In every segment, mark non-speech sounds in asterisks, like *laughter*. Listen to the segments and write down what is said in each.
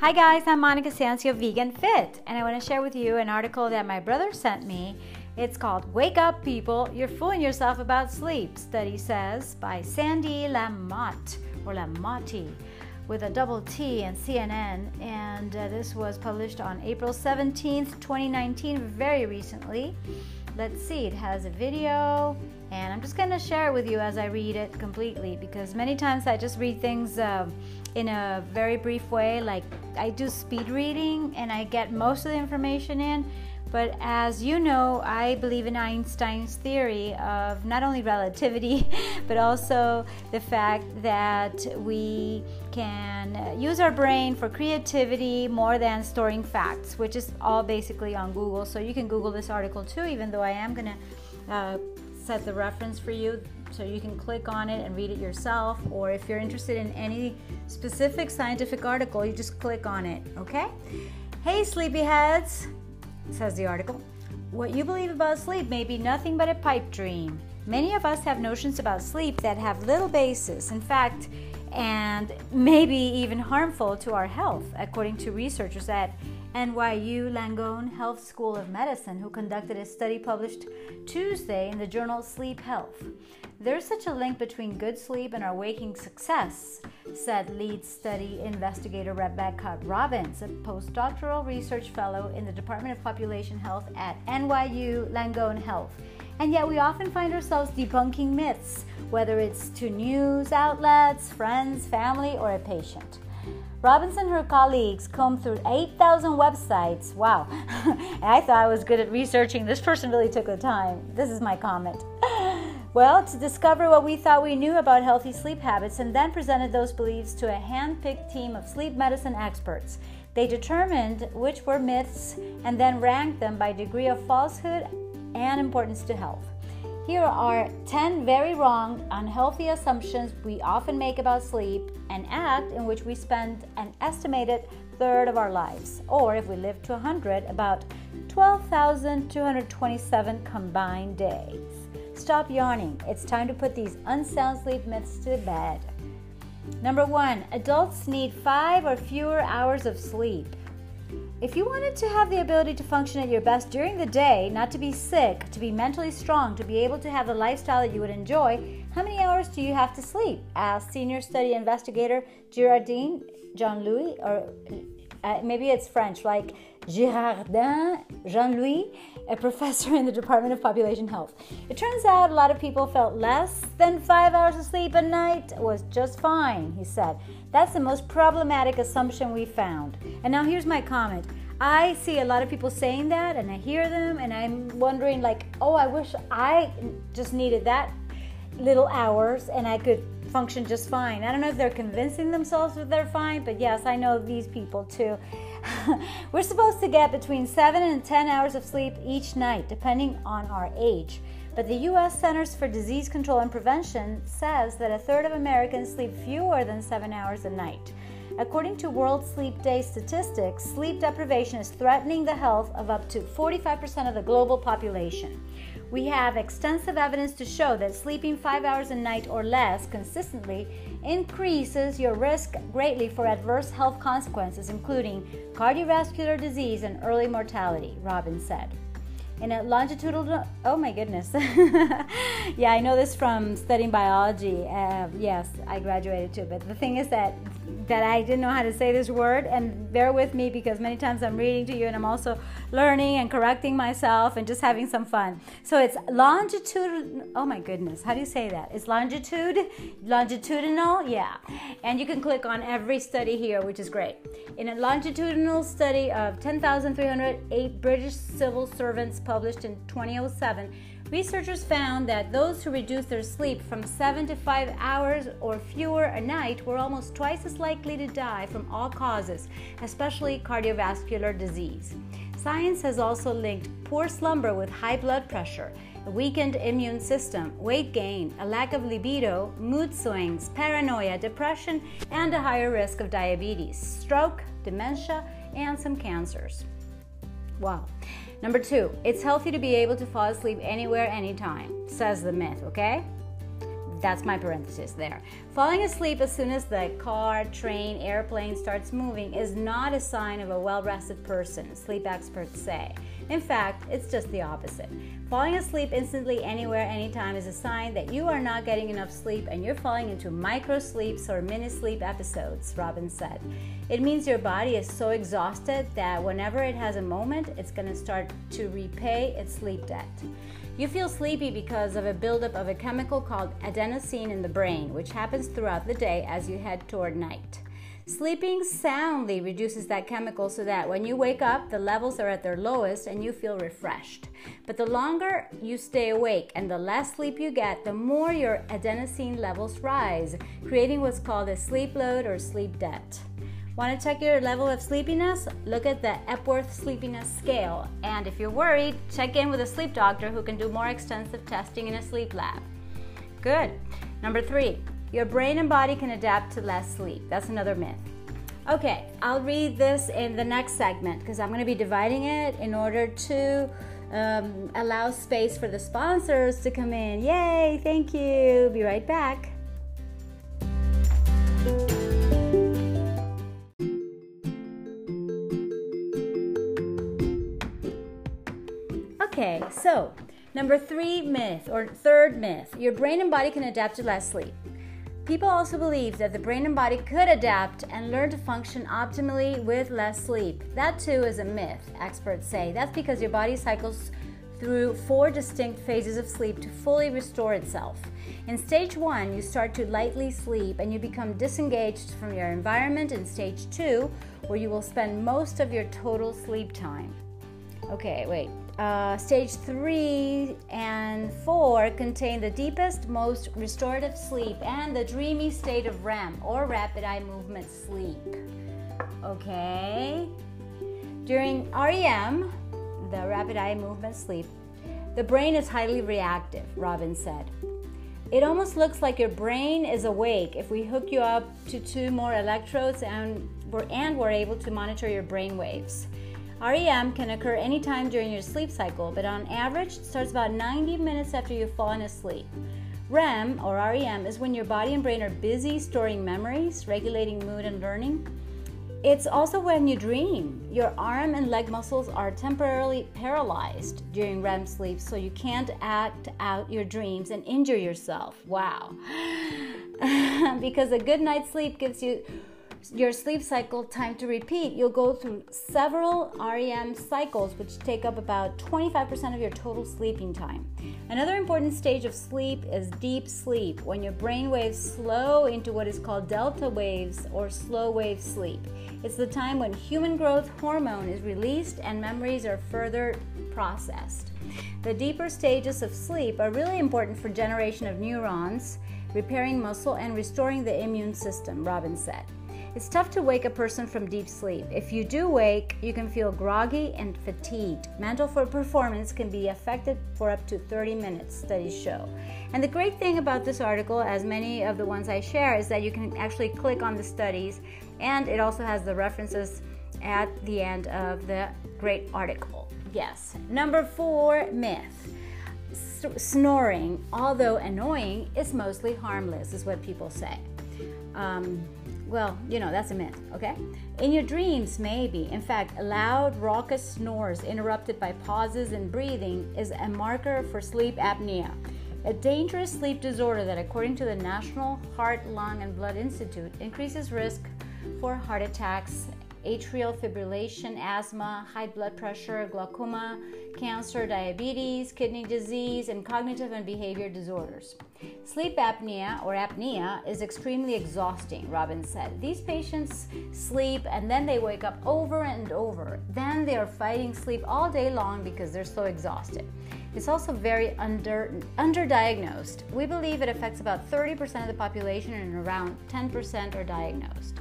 Hi guys, I'm Monica Sancio, Vegan Fit, and I want to share with you an article that my brother sent me. It's called Wake Up People, You're Fooling Yourself About Sleep, study says, by Sandee Lamotte or Lamotte with a double T and CNN. And uh, this was published on April 17th, 2019, very recently. Let's see, it has a video, and I'm just going to share it with you as I read it completely because many times I just read things. Uh, in a very brief way. Like I do speed reading and I get most of the information in. But as you know, I believe in Einstein's theory of not only relativity, *laughs* but also the fact that we can use our brain for creativity more than storing facts, which is all basically on Google. So you can Google this article too, even though I am going to uh, set the reference for you so you can click on it and read it yourself. Or if you're interested in any specific scientific article, you just click on it, okay? Hey, sleepyheads, says the article. What you believe about sleep may be nothing but a pipe dream. Many of us have notions about sleep that have little basis. In fact, and maybe even harmful to our health, according to researchers at NYU Langone Health School of Medicine, who conducted a study published Tuesday in the journal Sleep Health. There's such a link between good sleep and our waking success, said lead study investigator Rebecca Robbins, a postdoctoral research fellow in the Department of Population Health at NYU Langone Health. And yet, we often find ourselves debunking myths, whether it's to news outlets, friends, family, or a patient. Robbins and her colleagues combed through 8,000 websites. Wow. *laughs* I thought I was good at researching. This person really took the time. This is my comment. *laughs* Well, to discover what we thought we knew about healthy sleep habits and then presented those beliefs to a hand picked team of sleep medicine experts. They determined which were myths and then ranked them by degree of falsehood and importance to health. Here are 10 very wrong, unhealthy assumptions we often make about sleep and act in which we spend an estimated third of our lives, or if we live to 100, about 12,227 combined days. Stop yawning. It's time to put these unsound sleep myths to bed. Number one, adults need five or fewer hours of sleep. If you wanted to have the ability to function at your best during the day, not to be sick, to be mentally strong, to be able to have the lifestyle that you would enjoy, how many hours do you have to sleep? asked senior study investigator Girardin Jean Louis, or uh, maybe it's French, like Girardin Jean Louis, a professor in the Department of Population Health. It turns out a lot of people felt less than five hours of sleep a night was just fine, he said. That's the most problematic assumption we found. And now here's my comment. I see a lot of people saying that and I hear them and I'm wondering like, "Oh, I wish I just needed that little hours and I could function just fine." I don't know if they're convincing themselves that they're fine, but yes, I know these people too. *laughs* We're supposed to get between 7 and 10 hours of sleep each night, depending on our age. But the U.S. Centers for Disease Control and Prevention says that a third of Americans sleep fewer than 7 hours a night. According to World Sleep Day statistics, sleep deprivation is threatening the health of up to 45% of the global population. We have extensive evidence to show that sleeping five hours a night or less consistently increases your risk greatly for adverse health consequences, including cardiovascular disease and early mortality, Robbins said in a longitudinal oh my goodness. *laughs* Yeah i know this from studying biology. Uh, yes i graduated too but the thing is that that i didn't know how to say this word and bear with me because many times i'm reading to you and i'm also learning and correcting myself and just having some fun. So it's longitude oh my goodness how do you say that? It's longitude longitudinal? Yeah. And you can click on every study here which is great. In a longitudinal study of 10308 british civil servants published in 2007, researchers found that those who reduced their sleep from 7 to 5 hours or fewer a night were almost twice as likely to die from all causes, especially cardiovascular disease. Science has also linked poor slumber with high blood pressure, a weakened immune system, weight gain, a lack of libido, mood swings, paranoia, depression, and a higher risk of diabetes, stroke, dementia, and some cancers. Wow. Number two, it's healthy to be able to fall asleep anywhere, anytime, says the myth, okay? that's my parenthesis there. Falling asleep as soon as the car, train, airplane starts moving is not a sign of a well rested person, sleep experts say. In fact, it's just the opposite. Falling asleep instantly, anywhere, anytime is a sign that you are not getting enough sleep and you're falling into micro sleeps or mini sleep episodes, Robin said. It means your body is so exhausted that whenever it has a moment, it's going to start to repay its sleep debt. You feel sleepy because of a buildup of a chemical called adenosine in the brain, which happens throughout the day as you head toward night. Sleeping soundly reduces that chemical so that when you wake up, the levels are at their lowest and you feel refreshed. But the longer you stay awake and the less sleep you get, the more your adenosine levels rise, creating what's called a sleep load or sleep debt. Want to check your level of sleepiness? Look at the Epworth Sleepiness Scale. And if you're worried, check in with a sleep doctor who can do more extensive testing in a sleep lab. Good. Number three, your brain and body can adapt to less sleep. That's another myth. Okay, I'll read this in the next segment because I'm going to be dividing it in order to um, allow space for the sponsors to come in. Yay, thank you. Be right back. Okay, so number three myth or third myth your brain and body can adapt to less sleep. People also believe that the brain and body could adapt and learn to function optimally with less sleep. That too is a myth, experts say. That's because your body cycles through four distinct phases of sleep to fully restore itself. In stage one, you start to lightly sleep and you become disengaged from your environment in stage two, where you will spend most of your total sleep time. Okay, wait. Uh, stage three and four contain the deepest, most restorative sleep and the dreamy state of REM or rapid eye movement sleep. Okay. During REM, the rapid eye movement sleep, the brain is highly reactive, Robin said. It almost looks like your brain is awake if we hook you up to two more electrodes and we're, and we're able to monitor your brain waves. REM can occur anytime during your sleep cycle, but on average, it starts about 90 minutes after you've fallen asleep. REM, or REM, is when your body and brain are busy storing memories, regulating mood, and learning. It's also when you dream. Your arm and leg muscles are temporarily paralyzed during REM sleep, so you can't act out your dreams and injure yourself. Wow. *laughs* because a good night's sleep gives you your sleep cycle time to repeat, you'll go through several REM cycles, which take up about 25% of your total sleeping time. Another important stage of sleep is deep sleep, when your brain waves slow into what is called delta waves or slow wave sleep. It's the time when human growth hormone is released and memories are further processed. The deeper stages of sleep are really important for generation of neurons, repairing muscle and restoring the immune system, Robin said. It's tough to wake a person from deep sleep. If you do wake, you can feel groggy and fatigued. Mental performance can be affected for up to 30 minutes, studies show. And the great thing about this article, as many of the ones I share, is that you can actually click on the studies and it also has the references at the end of the great article. Yes. Number four myth snoring, although annoying, is mostly harmless, is what people say. Um, well, you know, that's a myth, okay? In your dreams, maybe. In fact, loud, raucous snores interrupted by pauses in breathing is a marker for sleep apnea, a dangerous sleep disorder that, according to the National Heart, Lung, and Blood Institute, increases risk for heart attacks atrial fibrillation, asthma, high blood pressure, glaucoma, cancer, diabetes, kidney disease, and cognitive and behavior disorders. Sleep apnea or apnea is extremely exhausting, Robin said. These patients sleep and then they wake up over and over. Then they are fighting sleep all day long because they're so exhausted. It's also very under underdiagnosed. We believe it affects about 30% of the population and around 10% are diagnosed.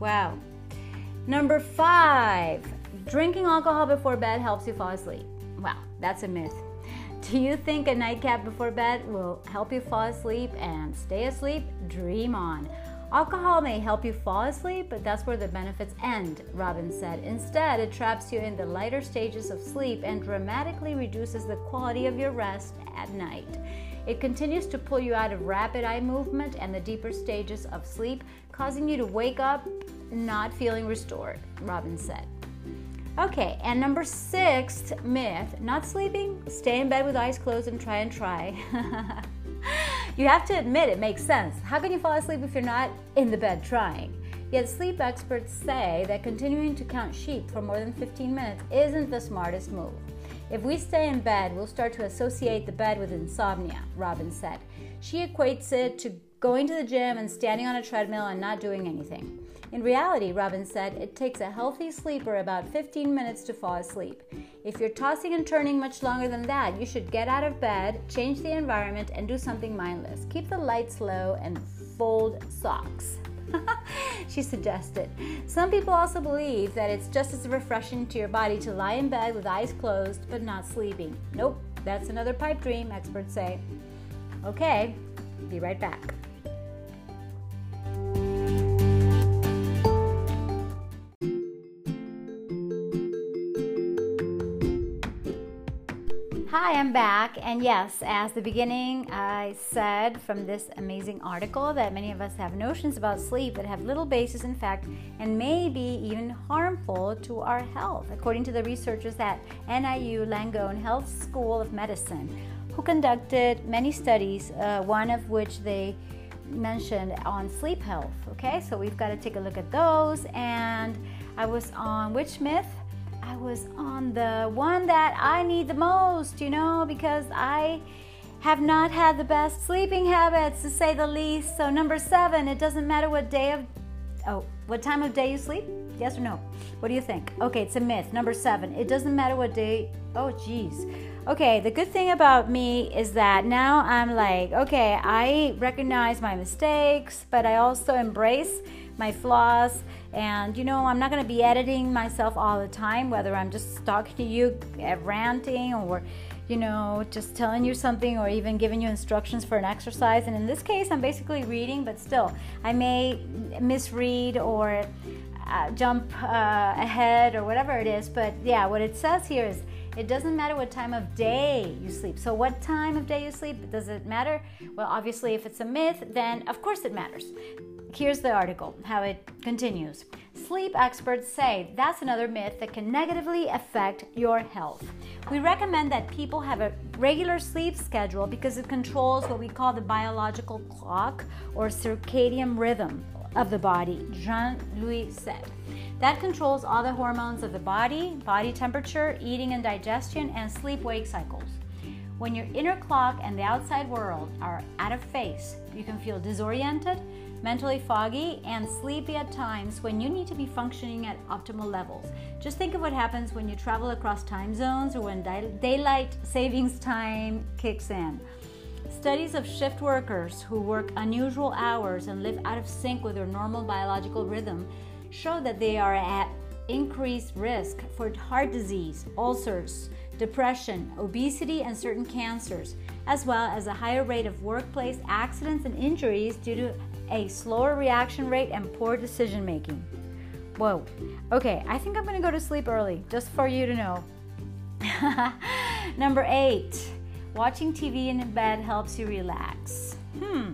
Wow, Number five, drinking alcohol before bed helps you fall asleep. Well, that's a myth. *laughs* Do you think a nightcap before bed will help you fall asleep and stay asleep? Dream on. Alcohol may help you fall asleep, but that's where the benefits end, Robin said. Instead, it traps you in the lighter stages of sleep and dramatically reduces the quality of your rest at night. It continues to pull you out of rapid eye movement and the deeper stages of sleep, causing you to wake up not feeling restored, Robin said. Okay, and number six myth not sleeping, stay in bed with eyes closed and try and try. *laughs* you have to admit it makes sense. How can you fall asleep if you're not in the bed trying? Yet sleep experts say that continuing to count sheep for more than 15 minutes isn't the smartest move. If we stay in bed, we'll start to associate the bed with insomnia, Robin said. She equates it to going to the gym and standing on a treadmill and not doing anything. In reality, Robin said, it takes a healthy sleeper about 15 minutes to fall asleep. If you're tossing and turning much longer than that, you should get out of bed, change the environment, and do something mindless. Keep the lights low and fold socks. *laughs* she suggested. Some people also believe that it's just as refreshing to your body to lie in bed with eyes closed but not sleeping. Nope, that's another pipe dream, experts say. Okay, be right back. Hi, I'm back. And yes, as the beginning, I said from this amazing article that many of us have notions about sleep that have little basis in fact and may be even harmful to our health, according to the researchers at NYU Langone Health School of Medicine, who conducted many studies, uh, one of which they mentioned on sleep health. Okay, so we've got to take a look at those. And I was on which myth? I was on the one that I need the most, you know, because I have not had the best sleeping habits to say the least. So, number seven, it doesn't matter what day of, oh, what time of day you sleep? Yes or no? What do you think? Okay, it's a myth. Number seven, it doesn't matter what day, oh, geez. Okay, the good thing about me is that now I'm like, okay, I recognize my mistakes, but I also embrace my flaws. And you know, I'm not going to be editing myself all the time, whether I'm just talking to you, uh, ranting, or you know, just telling you something, or even giving you instructions for an exercise. And in this case, I'm basically reading, but still, I may misread or uh, jump uh, ahead or whatever it is. But yeah, what it says here is it doesn't matter what time of day you sleep. So, what time of day you sleep, does it matter? Well, obviously, if it's a myth, then of course it matters. Here's the article, how it continues. Sleep experts say that's another myth that can negatively affect your health. We recommend that people have a regular sleep schedule because it controls what we call the biological clock or circadian rhythm of the body, Jean Louis said. That controls all the hormones of the body, body temperature, eating and digestion, and sleep wake cycles. When your inner clock and the outside world are out of phase, you can feel disoriented, mentally foggy, and sleepy at times when you need to be functioning at optimal levels. Just think of what happens when you travel across time zones or when daylight savings time kicks in. Studies of shift workers who work unusual hours and live out of sync with their normal biological rhythm show that they are at increased risk for heart disease, ulcers, depression, obesity, and certain cancers, as well as a higher rate of workplace accidents and injuries due to a slower reaction rate and poor decision making. Whoa. Okay, I think I'm to go to sleep early, just for you to know. *laughs* Number eight, watching TV in bed helps you relax. Hmm.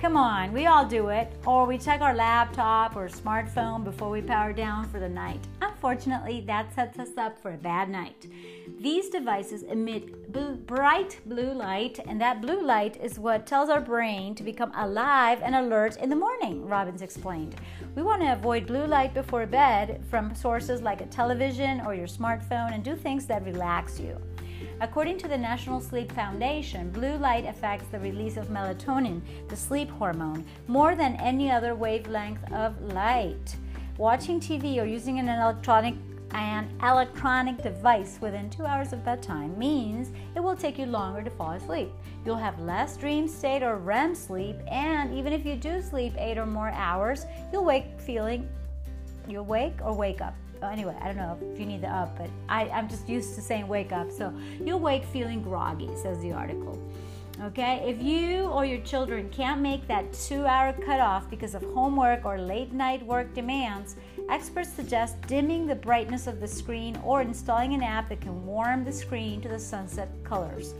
Come on, we all do it. Or we check our laptop or smartphone before we power down for the night. Unfortunately, that sets us up for a bad night. These devices emit blue, bright blue light, and that blue light is what tells our brain to become alive and alert in the morning, Robbins explained. We want to avoid blue light before bed from sources like a television or your smartphone and do things that relax you. According to the National Sleep Foundation, blue light affects the release of melatonin, the sleep hormone, more than any other wavelength of light. Watching TV or using an electronic an electronic device within two hours of bedtime means it will take you longer to fall asleep. You'll have less dream state or REM sleep, and even if you do sleep eight or more hours, you'll wake feeling you'll wake or wake up anyway, I don't know if you need the up, but I, I'm just used to saying wake up. So you'll wake feeling groggy, says the article. Okay, if you or your children can't make that two hour cutoff because of homework or late night work demands, experts suggest dimming the brightness of the screen or installing an app that can warm the screen to the sunset colors.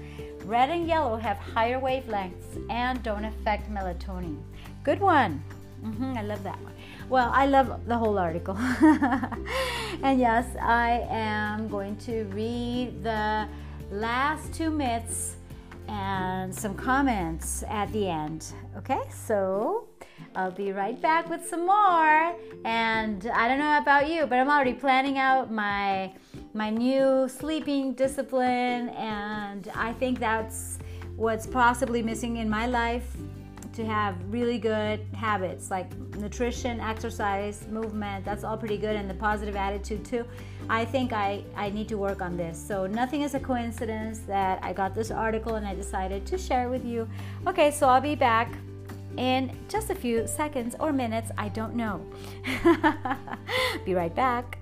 red and yellow have higher wavelengths and don't affect melatonin. Good one. Mm-hmm, I love that one. Well, I love the whole article. *laughs* and yes, I am going to read the last two myths and some comments at the end. Okay, so I'll be right back with some more. And I don't know about you, but I'm already planning out my my new sleeping discipline and I think that's what's possibly missing in my life to have really good habits like nutrition, exercise, movement. That's all pretty good, and the positive attitude too. I think I, I need to work on this. So, nothing is a coincidence that I got this article and I decided to share it with you. Okay, so I'll be back in just a few seconds or minutes. I don't know. *laughs* be right back.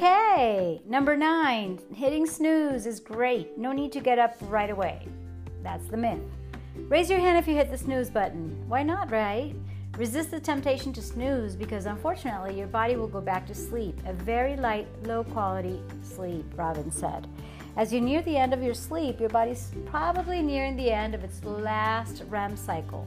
Okay, number nine, hitting snooze is great. No need to get up right away. That's the myth. Raise your hand if you hit the snooze button. Why not, right? Resist the temptation to snooze because unfortunately your body will go back to sleep, a very light, low quality sleep, Robin said. As you near the end of your sleep, your body's probably nearing the end of its last REM cycle.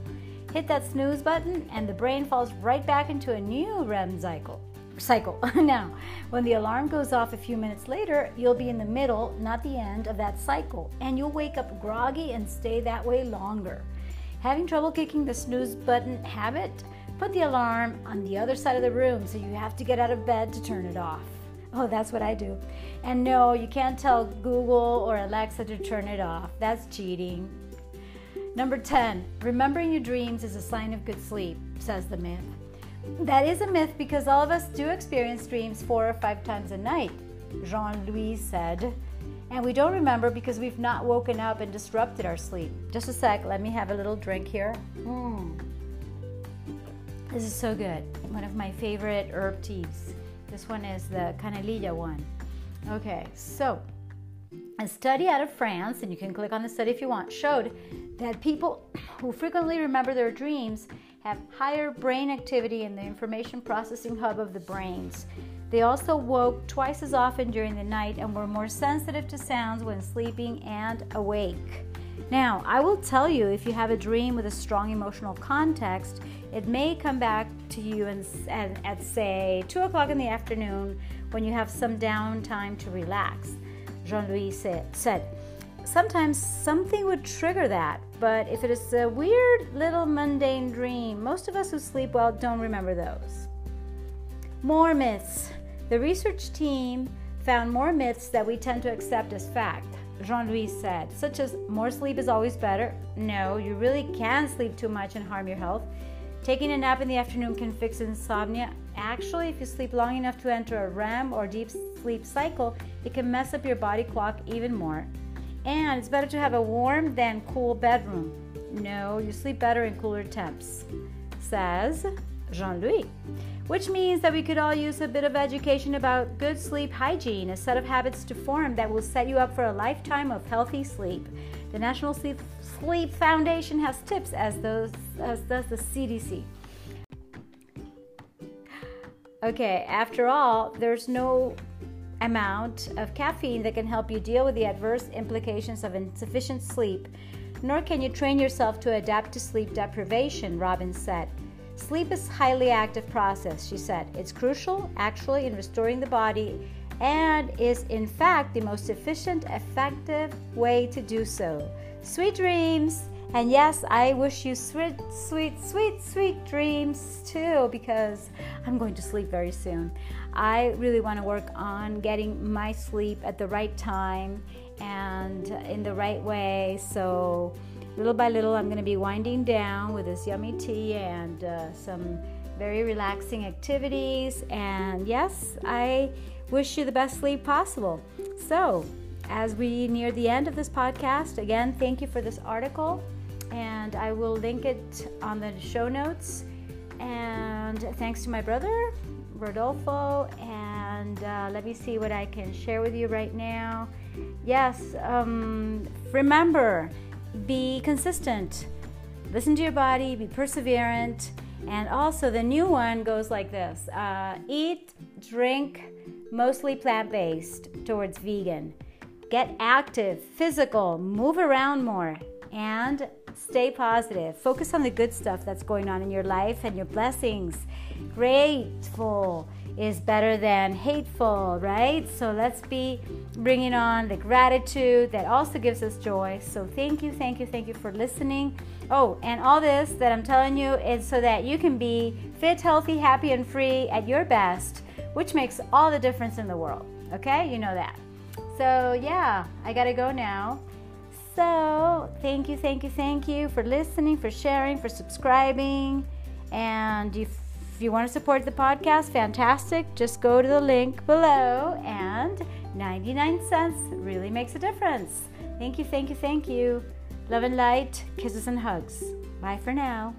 Hit that snooze button and the brain falls right back into a new REM cycle cycle. *laughs* now, when the alarm goes off a few minutes later, you'll be in the middle, not the end of that cycle, and you'll wake up groggy and stay that way longer. Having trouble kicking the snooze button habit? Put the alarm on the other side of the room so you have to get out of bed to turn it off. Oh, that's what I do. And no, you can't tell Google or Alexa to turn it off. That's cheating. Number 10, remembering your dreams is a sign of good sleep, says the myth. That is a myth because all of us do experience dreams four or five times a night, Jean Louis said. And we don't remember because we've not woken up and disrupted our sleep. Just a sec, let me have a little drink here. Mm. This is so good. One of my favorite herb teas. This one is the Canelilla one. Okay, so a study out of France, and you can click on the study if you want, showed that people who frequently remember their dreams have higher brain activity in the information processing hub of the brains. They also woke twice as often during the night and were more sensitive to sounds when sleeping and awake. Now, I will tell you if you have a dream with a strong emotional context, it may come back to you and, at, at, say, 2 o'clock in the afternoon when you have some downtime to relax. Jean Louis said. Sometimes something would trigger that, but if it is a weird little mundane dream, most of us who sleep well don't remember those. More myths. The research team found more myths that we tend to accept as fact. Jean Louis said, such as more sleep is always better. No, you really can sleep too much and harm your health. Taking a nap in the afternoon can fix insomnia. Actually, if you sleep long enough to enter a REM or deep sleep cycle, it can mess up your body clock even more. And it's better to have a warm than cool bedroom. No, you sleep better in cooler temps, says Jean Louis. Which means that we could all use a bit of education about good sleep hygiene, a set of habits to form that will set you up for a lifetime of healthy sleep. The National Sleep, sleep Foundation has tips, as, those, as does the CDC. Okay, after all, there's no amount of caffeine that can help you deal with the adverse implications of insufficient sleep, nor can you train yourself to adapt to sleep deprivation, Robbins said. Sleep is a highly active process, she said. It's crucial, actually, in restoring the body and is, in fact, the most efficient, effective way to do so. Sweet dreams! And yes, I wish you sweet, sweet, sweet, sweet dreams too because I'm going to sleep very soon. I really want to work on getting my sleep at the right time and in the right way. So, little by little, I'm going to be winding down with this yummy tea and uh, some very relaxing activities. And yes, I wish you the best sleep possible. So, as we near the end of this podcast, again, thank you for this article, and I will link it on the show notes. And thanks to my brother Rodolfo, and uh, let me see what I can share with you right now. Yes, um, remember, be consistent, listen to your body, be perseverant, And also, the new one goes like this uh, eat, drink, mostly plant based towards vegan. Get active, physical, move around more, and stay positive. Focus on the good stuff that's going on in your life and your blessings. Grateful is better than hateful, right? So let's be bringing on the gratitude that also gives us joy. So thank you, thank you, thank you for listening. Oh, and all this that I'm telling you is so that you can be fit, healthy, happy, and free at your best, which makes all the difference in the world. Okay? You know that. So, yeah, I got to go now. So, thank you, thank you, thank you for listening, for sharing, for subscribing. And if you want to support the podcast, fantastic. Just go to the link below, and 99 cents really makes a difference. Thank you, thank you, thank you. Love and light, kisses and hugs. Bye for now.